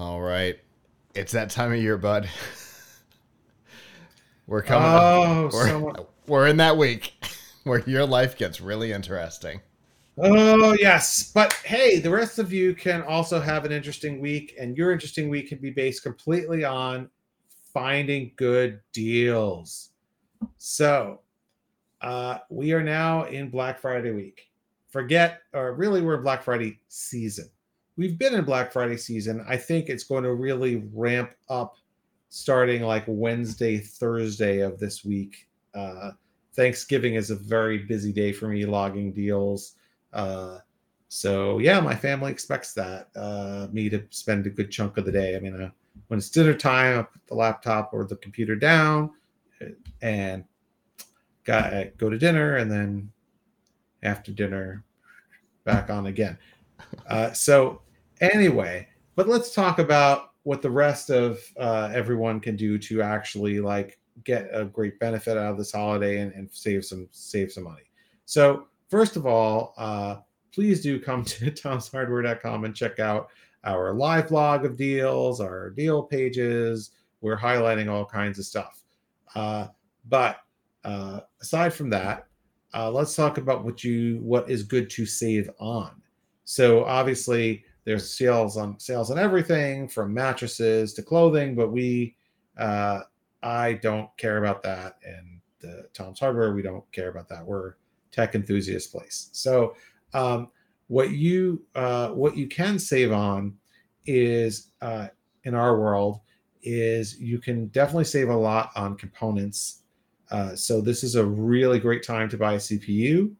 All right. It's that time of year, bud. We're coming. Oh, we're, someone- we're in that week where your life gets really interesting. Oh, yes. But hey, the rest of you can also have an interesting week, and your interesting week can be based completely on finding good deals. So, uh, we are now in Black Friday week. Forget, or really, we're Black Friday season. We've been in Black Friday season. I think it's going to really ramp up starting like Wednesday, Thursday of this week. Uh, Thanksgiving is a very busy day for me logging deals. Uh, so yeah, my family expects that uh, me to spend a good chunk of the day. I mean, uh, when it's dinner time, I put the laptop or the computer down uh, and got uh, go to dinner, and then after dinner, back on again. Uh, so anyway, but let's talk about what the rest of uh, everyone can do to actually like get a great benefit out of this holiday and, and save some save some money. So first of all, uh, please do come to tomshardware.com and check out our live blog of deals, our deal pages. We're highlighting all kinds of stuff. Uh, but uh, aside from that, uh, let's talk about what you what is good to save on. So obviously, there's sales on sales on everything from mattresses to clothing, but we uh, I don't care about that, and the Tom's Hardware we don't care about that. We're tech enthusiast place. So um, what you uh, what you can save on is uh, in our world is you can definitely save a lot on components. Uh, so this is a really great time to buy a CPU.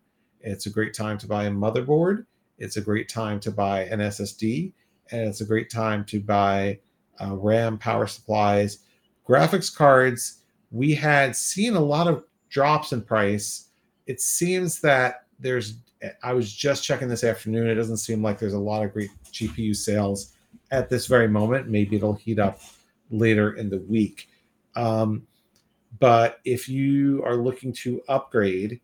It's a great time to buy a motherboard. It's a great time to buy an SSD, and it's a great time to buy uh, RAM, power supplies, graphics cards. We had seen a lot of drops in price. It seems that there's. I was just checking this afternoon. It doesn't seem like there's a lot of great GPU sales at this very moment. Maybe it'll heat up later in the week. Um, but if you are looking to upgrade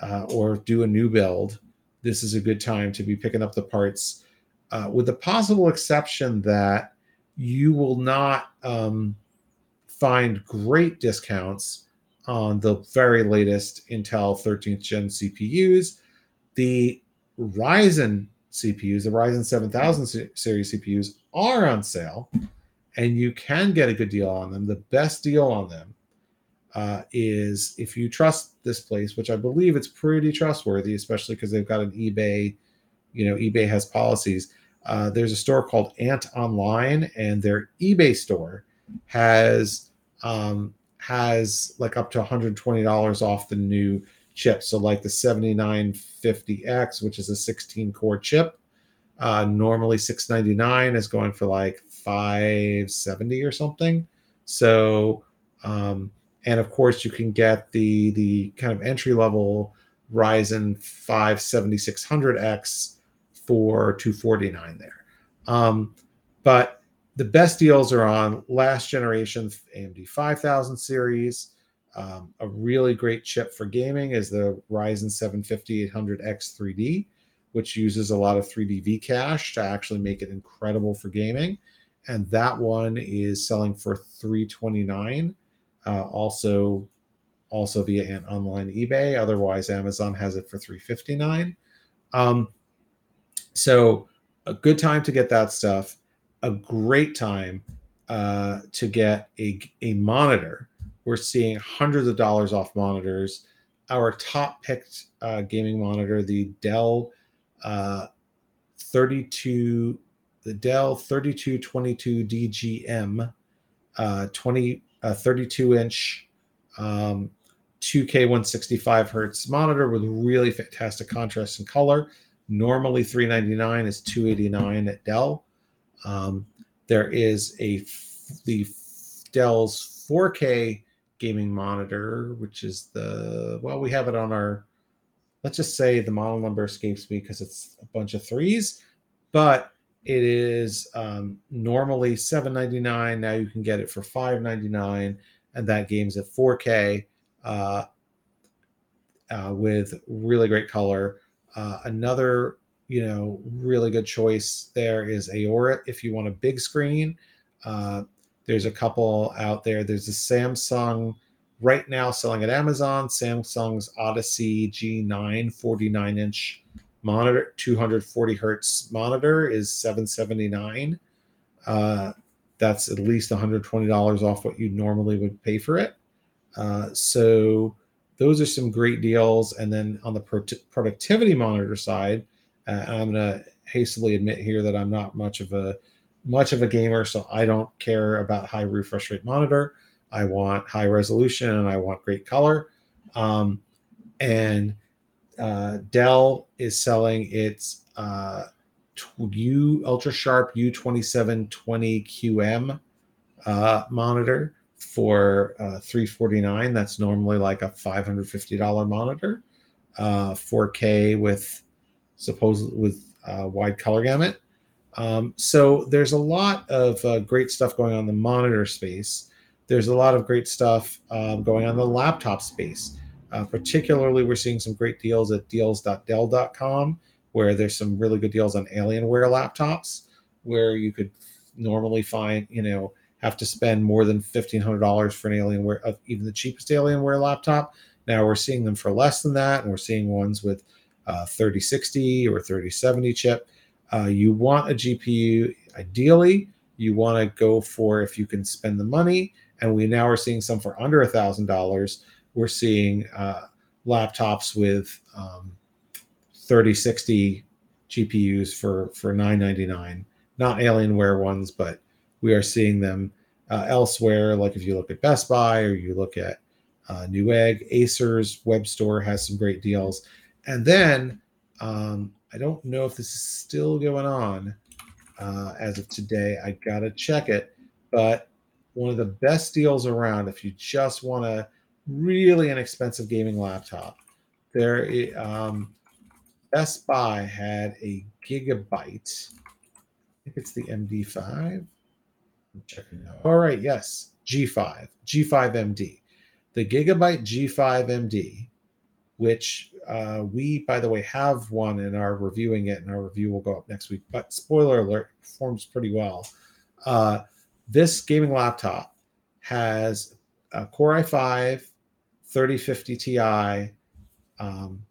uh, or do a new build, this is a good time to be picking up the parts, uh, with the possible exception that you will not um, find great discounts on the very latest Intel 13th gen CPUs. The Ryzen CPUs, the Ryzen 7000 series CPUs, are on sale, and you can get a good deal on them. The best deal on them uh, is if you trust this place, which I believe it's pretty trustworthy, especially because they've got an eBay. You know, eBay has policies. Uh, there's a store called Ant Online, and their eBay store has um, has like up to 120 dollars off the new chip. So like the 7950X, which is a 16 core chip, uh, normally 699 is going for like 570 or something. So um, and of course you can get the the kind of entry level Ryzen 5 7600X for 249 there. Um, but the best deals are on last generation AMD 5000 series. Um, a really great chip for gaming is the Ryzen 7 5800X 3D, which uses a lot of 3D V cache to actually make it incredible for gaming. And that one is selling for 329 uh, also also via Antonline ebay. Otherwise amazon has it for 359 um, so a good time to get that stuff. A great time uh, to get a, a monitor. We're seeing hundreds of dollars off monitors. Our top picked uh, gaming monitor the dell uh, 32 the dell 3222 dgm uh, 20 a 32 inch um, 2K 165 hertz monitor with really fantastic contrast and color. normally 399 is 289 at Dell. Um, there is a the Dell's 4K gaming monitor, which is the well, we have it on our. Let's just say the model number escapes me because it's a bunch of threes, but it is um, normally 7.99. Now you can get it for 5.99, and that game's at 4K uh, uh, with really great color. Uh, another, you know, really good choice there is Aorus if you want a big screen. Uh, there's a couple out there. There's a Samsung right now selling at Amazon. Samsung's Odyssey G9 49 inch monitor, 240 hertz monitor is 779. Uh, that's at least $120 off what you normally would pay for it. Uh, so those are some great deals. And then on the pro- productivity monitor side, uh, I'm going to hastily admit here that I'm not much of a much of a gamer, so I don't care about high refresh rate monitor. I want high resolution and I want great color. Um, and uh, Dell is selling its uh, U Ultra Sharp U2720QM uh, monitor for uh, 349 That's normally like a $550 monitor, uh, 4K with supposedly with uh, wide color gamut. Um, so there's a lot of uh, great stuff going on the monitor space. There's a lot of great stuff um, going on the laptop space. Uh, particularly, we're seeing some great deals at deals.dell.com, where there's some really good deals on Alienware laptops, where you could normally find, you know, have to spend more than $1,500 for an Alienware, uh, even the cheapest Alienware laptop. Now we're seeing them for less than that, and we're seeing ones with uh, 3060 or 3070 chip uh, you want a GPU, ideally, you want to go for if you can spend the money. And we now are seeing some for under a thousand dollars. We're seeing uh, laptops with um, 3060 GPUs for for 999. Not Alienware ones, but we are seeing them uh, elsewhere. Like if you look at Best Buy or you look at uh, Newegg, Acer's web store has some great deals. And then um, I don't know if this is still going on uh, as of today. I gotta check it, but one of the best deals around if you just want a really inexpensive gaming laptop. There, um, Best Buy had a gigabyte. I think it's the MD5. I'm checking out. All right, yes, G5, G5MD. The Gigabyte G5 MD, which uh, we, by the way, have one and are reviewing it, and our review will go up next week. But spoiler alert, performs pretty well. Uh, this gaming laptop has a Core i5 3050 Ti. Um,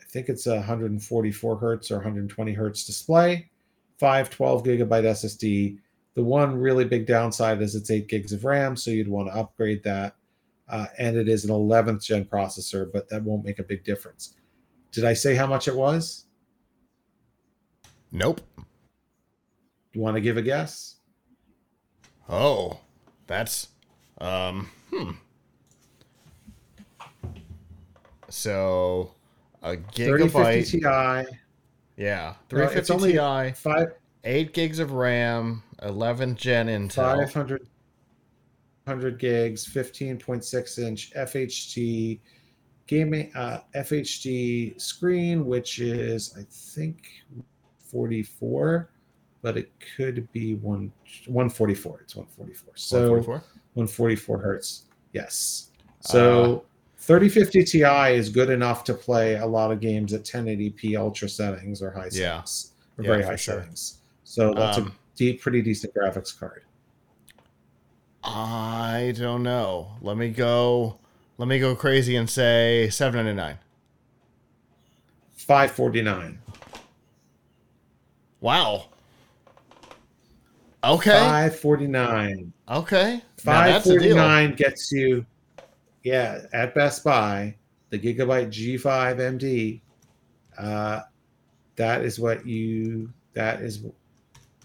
I think it's a 144 hertz or 120 hertz display, 512 gigabyte SSD. The one really big downside is it's eight gigs of RAM, so you'd want to upgrade that uh, and it is an 11th gen processor, but that won't make a big difference. Did I say how much it was? Nope. You want to give a guess? Oh, that's um hmm. So a gigabyte Ti. Yeah, 350 only Ti. Five. Eight gigs of RAM, 11 Gen Intel. 500 100 gigs, 15.6 inch FHD gaming uh, FHD screen, which is I think 44, but it could be one 144. It's 144. So 144, 144 hertz. Yes. So uh, 3050 Ti is good enough to play a lot of games at 1080p ultra settings or high settings or yeah, very high sure. settings. So that's um, a deep, pretty decent graphics card. I don't know. Let me go. Let me go crazy and say seven ninety nine. Five forty nine. Wow. Okay. Five forty nine. Okay. Five forty nine gets you. Yeah, at Best Buy, the Gigabyte G5 MD. Uh, that is what you. That is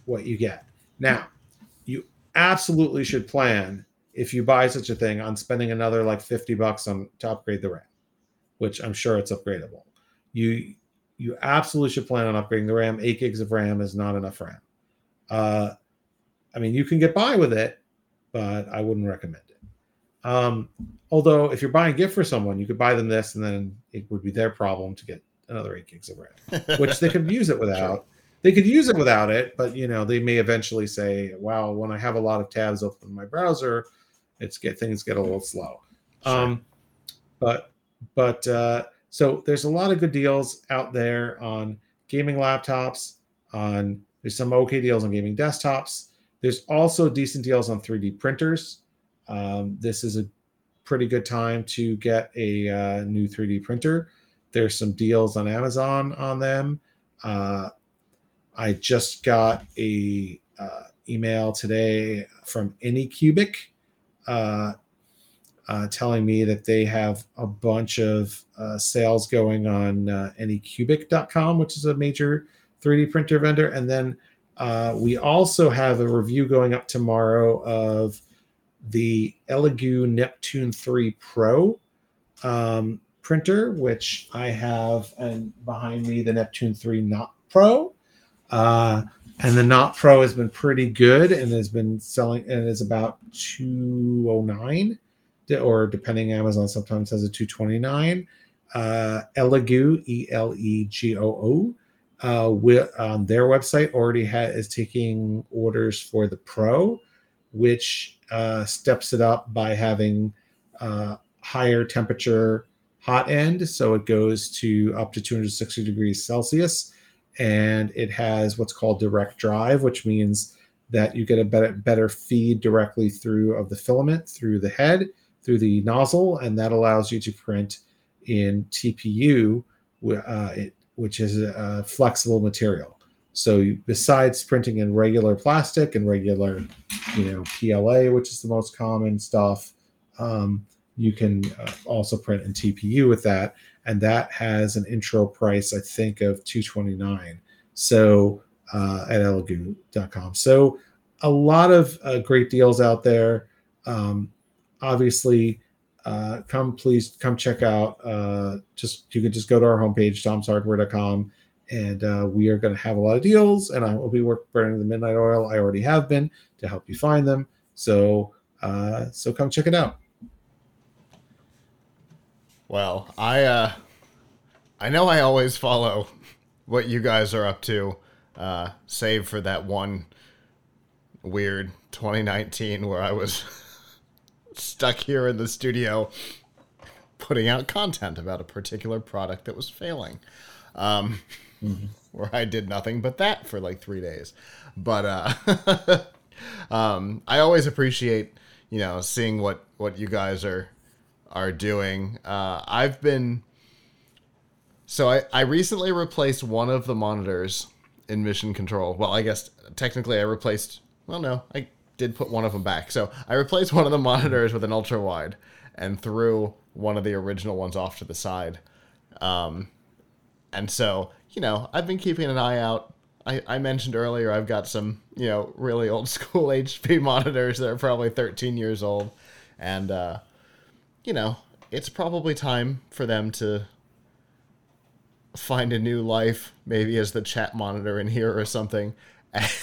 what you get. Now, you absolutely should plan if you buy such a thing on spending another like 50 bucks on to upgrade the RAM, which I'm sure it's upgradable. You you absolutely should plan on upgrading the RAM. Eight gigs of RAM is not enough RAM. Uh, I mean, you can get by with it, but I wouldn't recommend it. Um, although, if you're buying a gift for someone, you could buy them this, and then it would be their problem to get another eight gigs of RAM, which they could use it without. Sure. They could use it without it, but you know, they may eventually say, "Wow, when I have a lot of tabs open in my browser, it's get things get a little slow." Sure. Um, but but uh, so there's a lot of good deals out there on gaming laptops. On there's some okay deals on gaming desktops. There's also decent deals on 3D printers. Um, this is a pretty good time to get a uh, new 3D printer. There's some deals on Amazon on them. Uh, I just got a uh, email today from Anycubic. Uh, uh, telling me that they have a bunch of uh, sales going on anycubic.com, which is a major 3D printer vendor. And then we also have a review going up tomorrow of the Elegoo Neptune 3 Pro um, printer, which I have, and behind me, the Neptune 3 Not Pro. Uh, and the Not Pro has been pretty good and has been selling and is about 209 or depending Amazon sometimes has a 229. Uh, Elegoo, E L E G O O, uh, on their website already ha- is taking orders for the Pro, which uh, steps it up by having uh, higher temperature hot end. So it goes to up to 260 degrees Celsius. And it has what's called direct drive, which means that you get a better, better feed directly through of the filament through the head through the nozzle, and that allows you to print in TPU, uh, it, which is a flexible material. So besides printing in regular plastic and regular, you know, PLA, which is the most common stuff, um, you can uh, also print in TPU with that, and that has an intro price, I think, of 229. So uh, at elegoo.com. So a lot of uh, great deals out there. Um, obviously uh, come please come check out uh, just you can just go to our homepage tomshardware.com and uh, we are going to have a lot of deals and i will be working burning the midnight oil. I already have been to help you find them. So uh, so come check it out. Well i uh i know i always follow what you guys are up to uh save for that one weird 2019 where i was stuck here in the studio putting out content about a particular product that was failing. Um, mm-hmm. Where I did nothing but that for like three days. But uh, um, I always appreciate, you know, seeing what, what you guys are are doing. Uh, I've been so I, I recently replaced one of the monitors in Mission Control. Well, I guess technically I replaced. Well, no, I did put one of them back. So I replaced one of the monitors with an ultra wide and threw one of the original ones off to the side. Um, and so, you know, I've been keeping an eye out. I, I mentioned earlier I've got some, you know, really old school HP monitors that are probably 13 years old. And, uh, you know, it's probably time for them to find a new life, maybe as the chat monitor in here or something,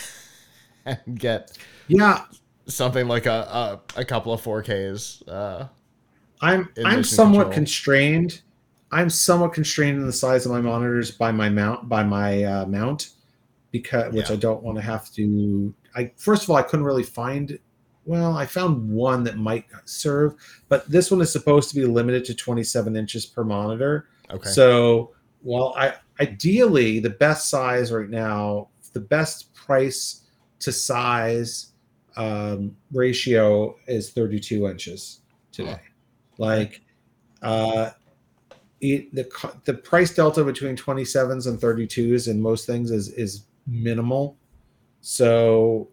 and get yeah something like a a, a couple of 4Ks. Uh, I'm I'm somewhat control. constrained. I'm somewhat constrained in the size of my monitors by my mount by my uh, mount because which yeah. I don't want to have to. I first of all I couldn't really find. Well, I found one that might serve, but this one is supposed to be limited to 27 inches per monitor. Okay. So, well, I ideally the best size right now, the best price to size um, ratio is 32 inches today. Like, uh, the the price delta between 27s and 32s in most things is is minimal. So,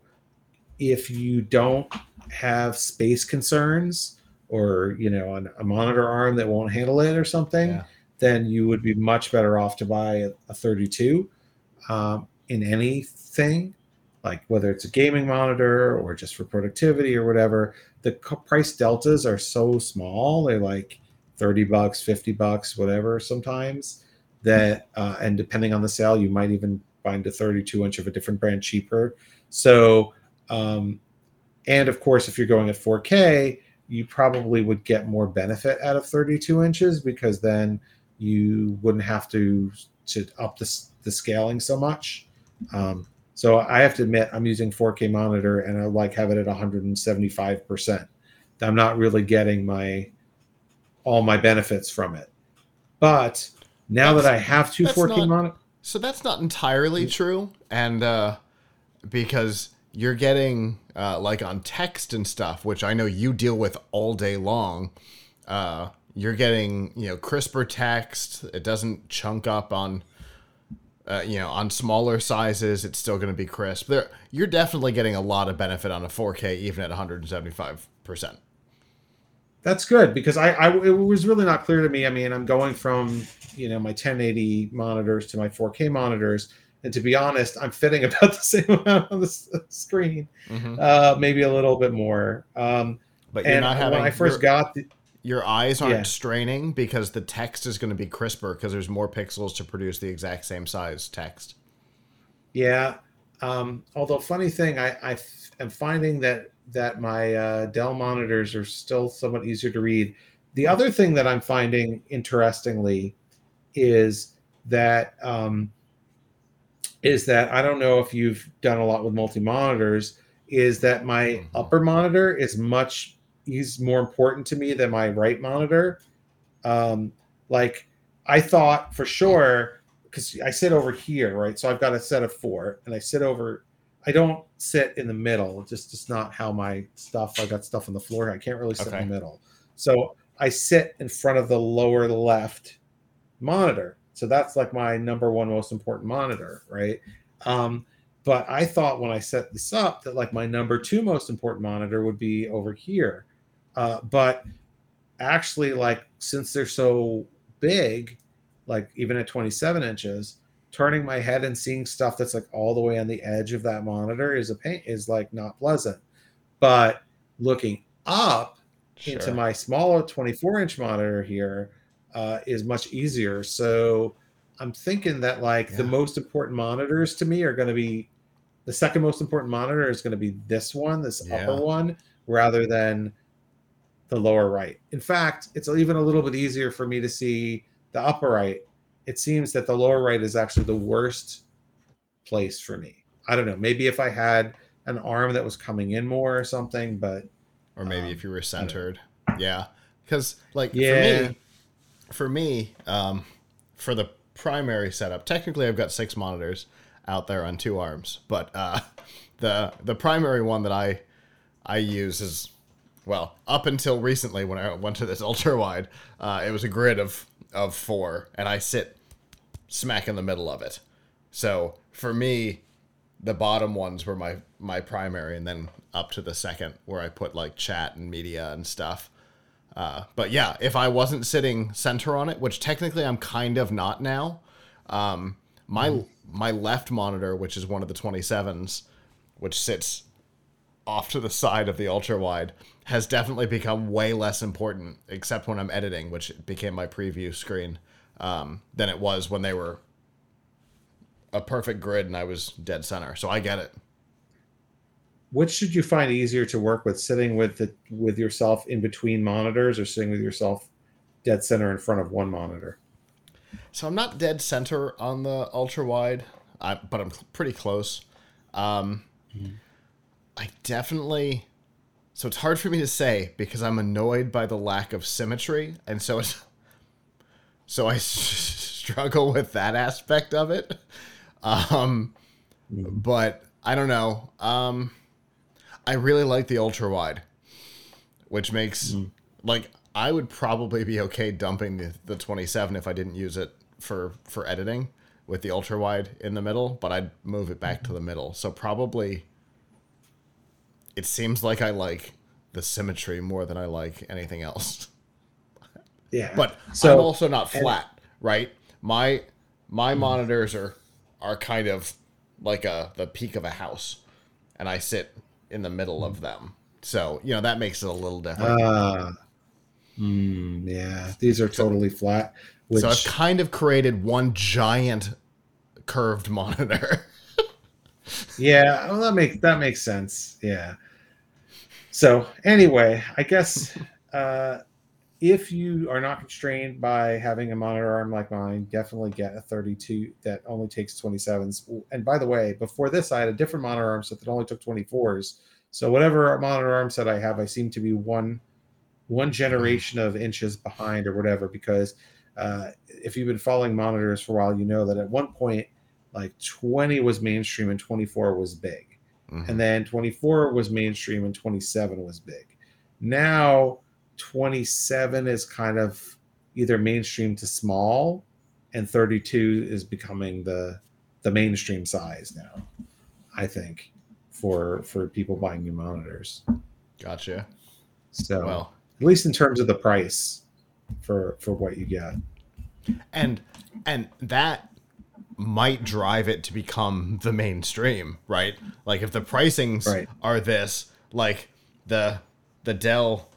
if you don't have space concerns or you know an, a monitor arm that won't handle it or something, yeah. then you would be much better off to buy a, a 32 um, in anything like whether it's a gaming monitor or just for productivity or whatever, the price deltas are so small. They're like 30 bucks, 50 bucks, whatever sometimes that, uh, and depending on the sale, you might even find a 32 inch of a different brand cheaper. So, um, and of course, if you're going at 4K, you probably would get more benefit out of 32 inches because then you wouldn't have to to up the, the scaling so much. Um, so I have to admit, I'm using 4K monitor and I like have it at 175 percent. I'm not really getting my all my benefits from it. But now that's, that I have two 4K monitors, so that's not entirely true, and uh, because you're getting uh, like on text and stuff, which I know you deal with all day long. Uh, you're getting you know crisper text. It doesn't chunk up on uh, you know, on smaller sizes, it's still going to be crisp. There, you're definitely getting a lot of benefit on a 4K, even at 175 percent. That's good because I, I, it was really not clear to me. I mean, I'm going from you know my 1080 monitors to my 4K monitors, and to be honest, I'm fitting about the same amount on the screen, mm-hmm. uh, maybe a little bit more. Um, but you're not having. When I first got the, your eyes aren't yeah. straining because the text is going to be crisper because there's more pixels to produce the exact same size text. Yeah. Um, although funny thing, I, I am finding that that my uh, Dell monitors are still somewhat easier to read. The other thing that I'm finding interestingly is that um, is that I don't know if you've done a lot with multi monitors. Is that my mm-hmm. upper monitor is much is more important to me than my right monitor. Um, like I thought for sure because I sit over here, right? So I've got a set of four, and I sit over. I don't sit in the middle. Just just not how my stuff. I got stuff on the floor. I can't really sit okay. in the middle. So I sit in front of the lower left monitor. So that's like my number one most important monitor, right? Um, but I thought when I set this up that like my number two most important monitor would be over here. Uh, but actually, like since they're so big, like even at 27 inches, turning my head and seeing stuff that's like all the way on the edge of that monitor is a pain is like not pleasant. But looking up sure. into my smaller 24 inch monitor here uh, is much easier. So I'm thinking that like yeah. the most important monitors to me are going to be the second most important monitor is going to be this one, this yeah. upper one, rather than the lower right. In fact, it's even a little bit easier for me to see the upper right. It seems that the lower right is actually the worst place for me. I don't know. Maybe if I had an arm that was coming in more or something, but or maybe um, if you were centered. Yeah. Cuz like yeah. for me for me um for the primary setup, technically I've got 6 monitors out there on two arms, but uh the the primary one that I I use is well, up until recently when I went to this ultra wide, uh, it was a grid of of four, and I sit smack in the middle of it. So for me, the bottom ones were my my primary, and then up to the second where I put like chat and media and stuff. Uh, but yeah, if I wasn't sitting center on it, which technically I'm kind of not now, um, my mm. my left monitor, which is one of the 27s, which sits off to the side of the ultra wide, has definitely become way less important, except when I'm editing, which became my preview screen, um, than it was when they were a perfect grid and I was dead center. So I get it. Which should you find easier to work with, sitting with the with yourself in between monitors, or sitting with yourself dead center in front of one monitor? So I'm not dead center on the ultra wide, but I'm pretty close. Um, mm-hmm. I definitely so it's hard for me to say because I'm annoyed by the lack of symmetry, and so it's so I struggle with that aspect of it. Um, but I don't know. Um, I really like the ultra wide, which makes mm. like I would probably be okay dumping the, the 27 if I didn't use it for for editing with the ultra wide in the middle, but I'd move it back to the middle. So probably it seems like I like the symmetry more than I like anything else. Yeah. But so, I'm also not flat, and, right? My my mm-hmm. monitors are are kind of like a the peak of a house and I sit in the middle of them. So, you know, that makes it a little different. Uh, mm, yeah, these are totally flat. Which, so I've kind of created one giant curved monitor. yeah, well, that makes that makes sense. Yeah. So anyway, I guess uh, if you are not constrained by having a monitor arm like mine, definitely get a 32 that only takes 27s. And by the way, before this, I had a different monitor arm set that only took 24s. So whatever monitor arm set I have, I seem to be one one generation of inches behind or whatever. Because uh, if you've been following monitors for a while, you know that at one point, like 20 was mainstream and 24 was big, Mhm. and then 24 was mainstream and 27 was big. Now 27 is kind of either mainstream to small, and 32 is becoming the the mainstream size now. I think for for people buying new monitors. Gotcha. So Well, at least in terms of the price for for what you get. and and that might drive it to become the mainstream, right? Like if the pricings Right. are this, like the the Dell,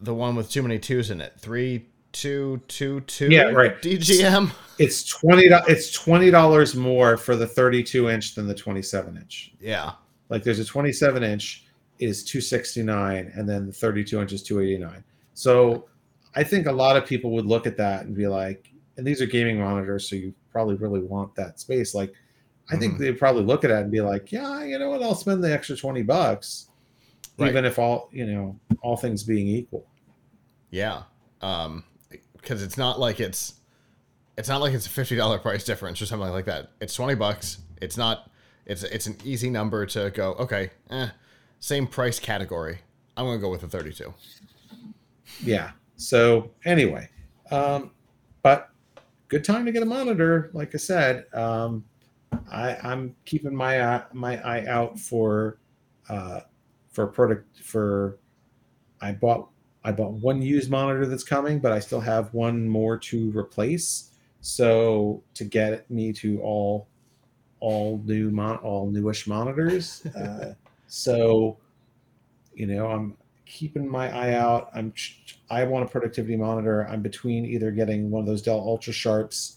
the one with too many twos in it, three two two two, Yeah, right. DGM. It's twenty. It's twenty dollars more for the thirty-two inch than the twenty-seven inch. Yeah, Like there's a twenty-seven inch is two sixty-nine, and then the thirty-two inch is two eighty-nine. So I think a lot of people would look at that and be like, and these are gaming monitors, so you probably really want that space. Like, I think Mhm. they'd probably look at it and be like, yeah, you know what, I'll spend the extra twenty bucks, Right. even if all you know, all things being equal. Yeah. Um, because it's not like it's it's not like it's a fifty dollar price difference or something like that. It's twenty bucks. It's not. It's it's an easy number to go. Okay, eh, same price category. I'm gonna go with the thirty two. yeah so anyway um but good time to get a monitor like i said um i i'm keeping my eye my eye out for uh for product for i bought i bought one used monitor that's coming but i still have one more to replace so to get me to all all new mon all newish monitors uh so you know i'm keeping my eye out. I'm I want a productivity monitor. I'm between either getting one of those Dell Ultra Sharps,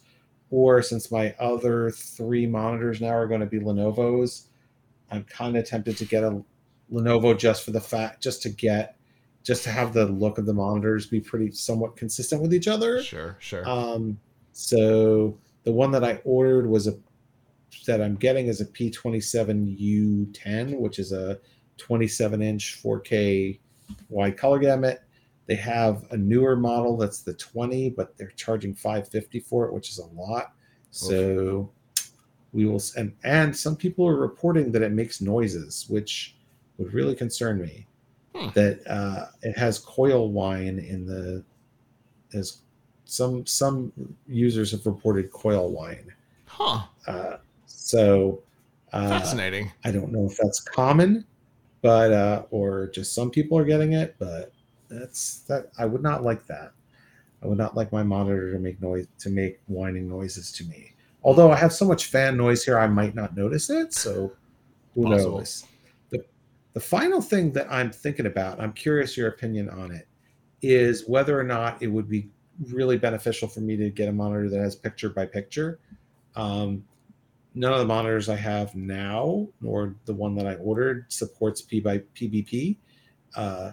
or since my other three monitors now are going to be Lenovo's, I'm kind of tempted to get a Lenovo just for the fact, just to get, just to have the look of the monitors be pretty somewhat consistent with each other. Sure, sure. Um, so the one that I ordered was a that I'm getting is a P27U10, which is a 27 inch 4K wide color gamut. They have a newer model that's the 20, but they're charging 550 for it, which is a lot. So we will and and some people are reporting that it makes noises, which would really concern me. Hmm. That uh, it has coil whine in the as some some users have reported coil whine. huh. Uh, so uh, Fascinating. I don't know if that's common, but uh, or just some people are getting it, but that's that I would not like that. I would not like my monitor to make noise to make whining noises to me. Although I have so much fan noise here, I might not notice it. So who Possible. knows? The final thing that I'm thinking about, I'm curious your opinion on it, is whether or not it would be really beneficial for me to get a monitor that has picture by picture. Um, none of the monitors I have now, nor the one that I ordered, supports P by PBP, uh,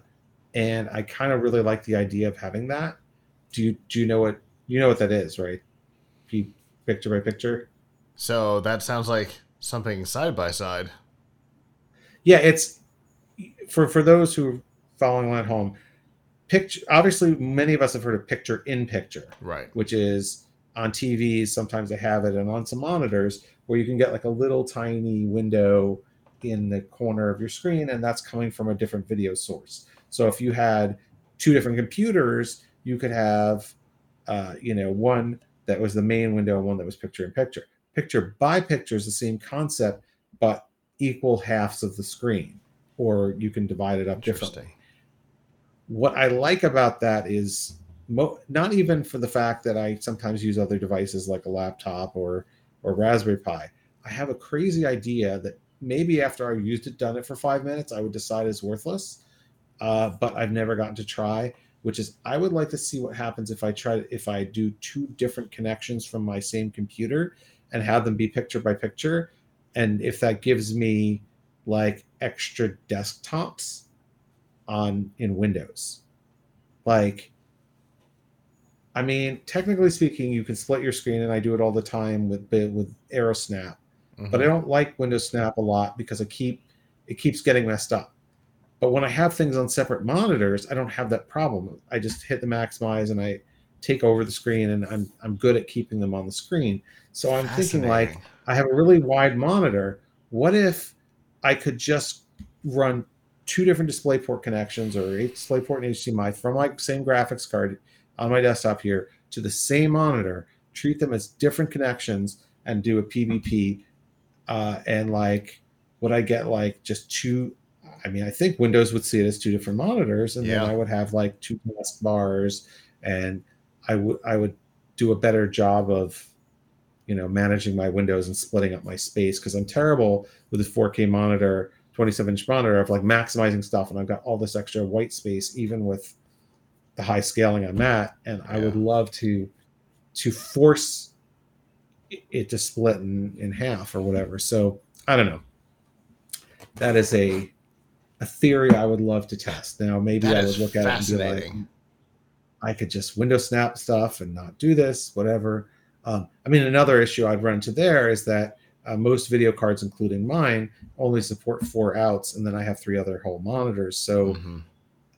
and I kind of really like the idea of having that. Do you do you know what you know what that is, right? P picture by picture. So that sounds like something side by side. Yeah, it's for for those who are following along at home. Picture obviously, many of us have heard of picture in picture. Right. which is on TVs. Sometimes they have it, and on some monitors where you can get like a little tiny window in the corner of your screen, and that's coming from a different video source. So if you had two different computers, you could have, uh, you know, one that was the main window and one that was picture in picture. Picture by picture is the same concept, but equal halves of the screen, or you can divide it up differently what I like about that is mo- not even for the fact that I sometimes use other devices like a laptop or or Raspberry Pi. I have a crazy idea that maybe after I've used it, done it for five minutes, I would decide it's worthless. Uh, but I've never gotten to try. which is I would like to see what happens if I try if I do two different connections from my same computer and have them be picture by picture, and if that gives me like extra desktops on in Windows. Like I mean, technically speaking, you can split your screen, and I do it all the time with with AeroSnap. Mm-hmm. But I don't like Windows Snap a lot because I keep it keeps getting messed up. But when I have things on separate monitors, I don't have that problem. I just hit the maximize and I take over the screen, and I'm I'm good at keeping them on the screen. So I'm thinking like I have a really wide monitor. What if I could just run two different DisplayPort connections or DisplayPort and HDMI from my same graphics card on my desktop here to the same monitor, treat them as different connections, and do a PBP. Uh, and like, would I get like just two? I mean, I think Windows would see it as two different monitors, and yeah. then I would have like two task bars, and I would I would do a better job of, you know, managing my windows and splitting up my space because I'm terrible with a 4K monitor, 27 inch monitor of like maximizing stuff, and I've got all this extra white space even with the high scaling on that, and yeah. I would love to to force it to split in, in half or whatever. So I don't know. That is a a theory I would love to test. Now maybe that I would look at it and be like, I could just window snap stuff and not do this, whatever. Um, I mean, another issue I'd run into there is that uh, most video cards, including mine, only support four outs, and then I have three other whole monitors. So mm-hmm.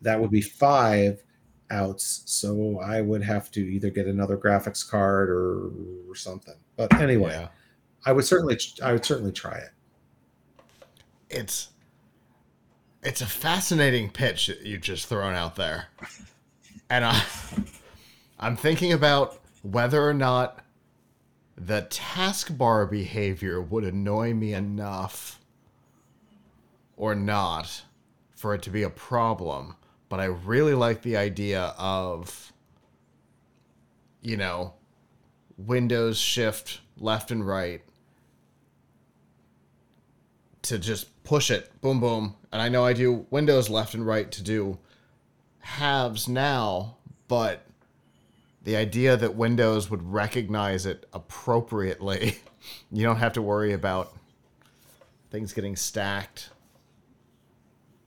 that would be five outs. So I would have to either get another graphics card or, or something. But anyway, yeah. I would certainly I would certainly try it. It's it's a fascinating pitch that you've just thrown out there. And I I'm thinking about whether or not the taskbar behavior would annoy me enough or not for it to be a problem but I really like the idea of, you know, Windows shift left and right to just push it, boom, boom. And I know I do Windows left and right to do halves now, but the idea that Windows would recognize it appropriately, you don't have to worry about things getting stacked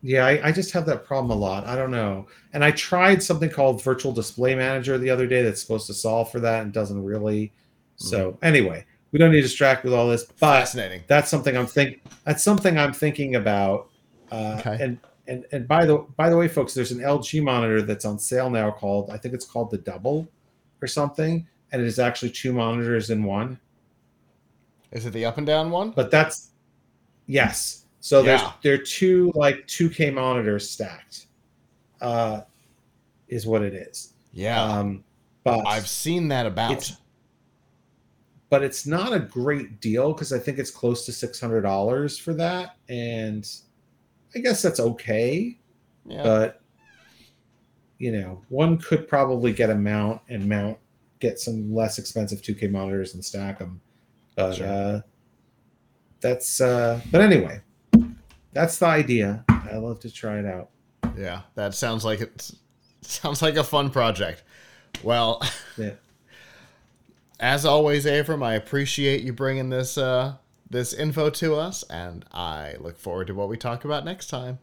yeah, I, I, just have that problem a lot. I don't know. And I tried something called Virtual Display Manager the other day that's supposed to solve for that and doesn't really. So mm-hmm. anyway, we don't need to distract with all this. But Fascinating. That's something I'm think. That's something I'm thinking about. Uh, okay. And and and by the by the way, folks, there's an LG monitor that's on sale now called I think it's called the Double, or something, and it is actually two monitors in one. Is it the up and down one? But that's yes. So yeah. there's there are two like 2K monitors stacked. Uh is what it is. Yeah. Um but I've seen that about. It's, but it's not a great deal because I think it's close to six hundred dollars for that, and I guess that's okay. Yeah. But you know, one could probably get a mount and mount, get some less expensive 2K monitors and stack them. But sure. uh, that's uh, but anyway, that's the idea. I love to try it out. Yeah, that sounds like it sounds like a fun project. Well, yeah. as always, Avram, I appreciate you bringing this uh, this info to us, and I look forward to what we talk about next time.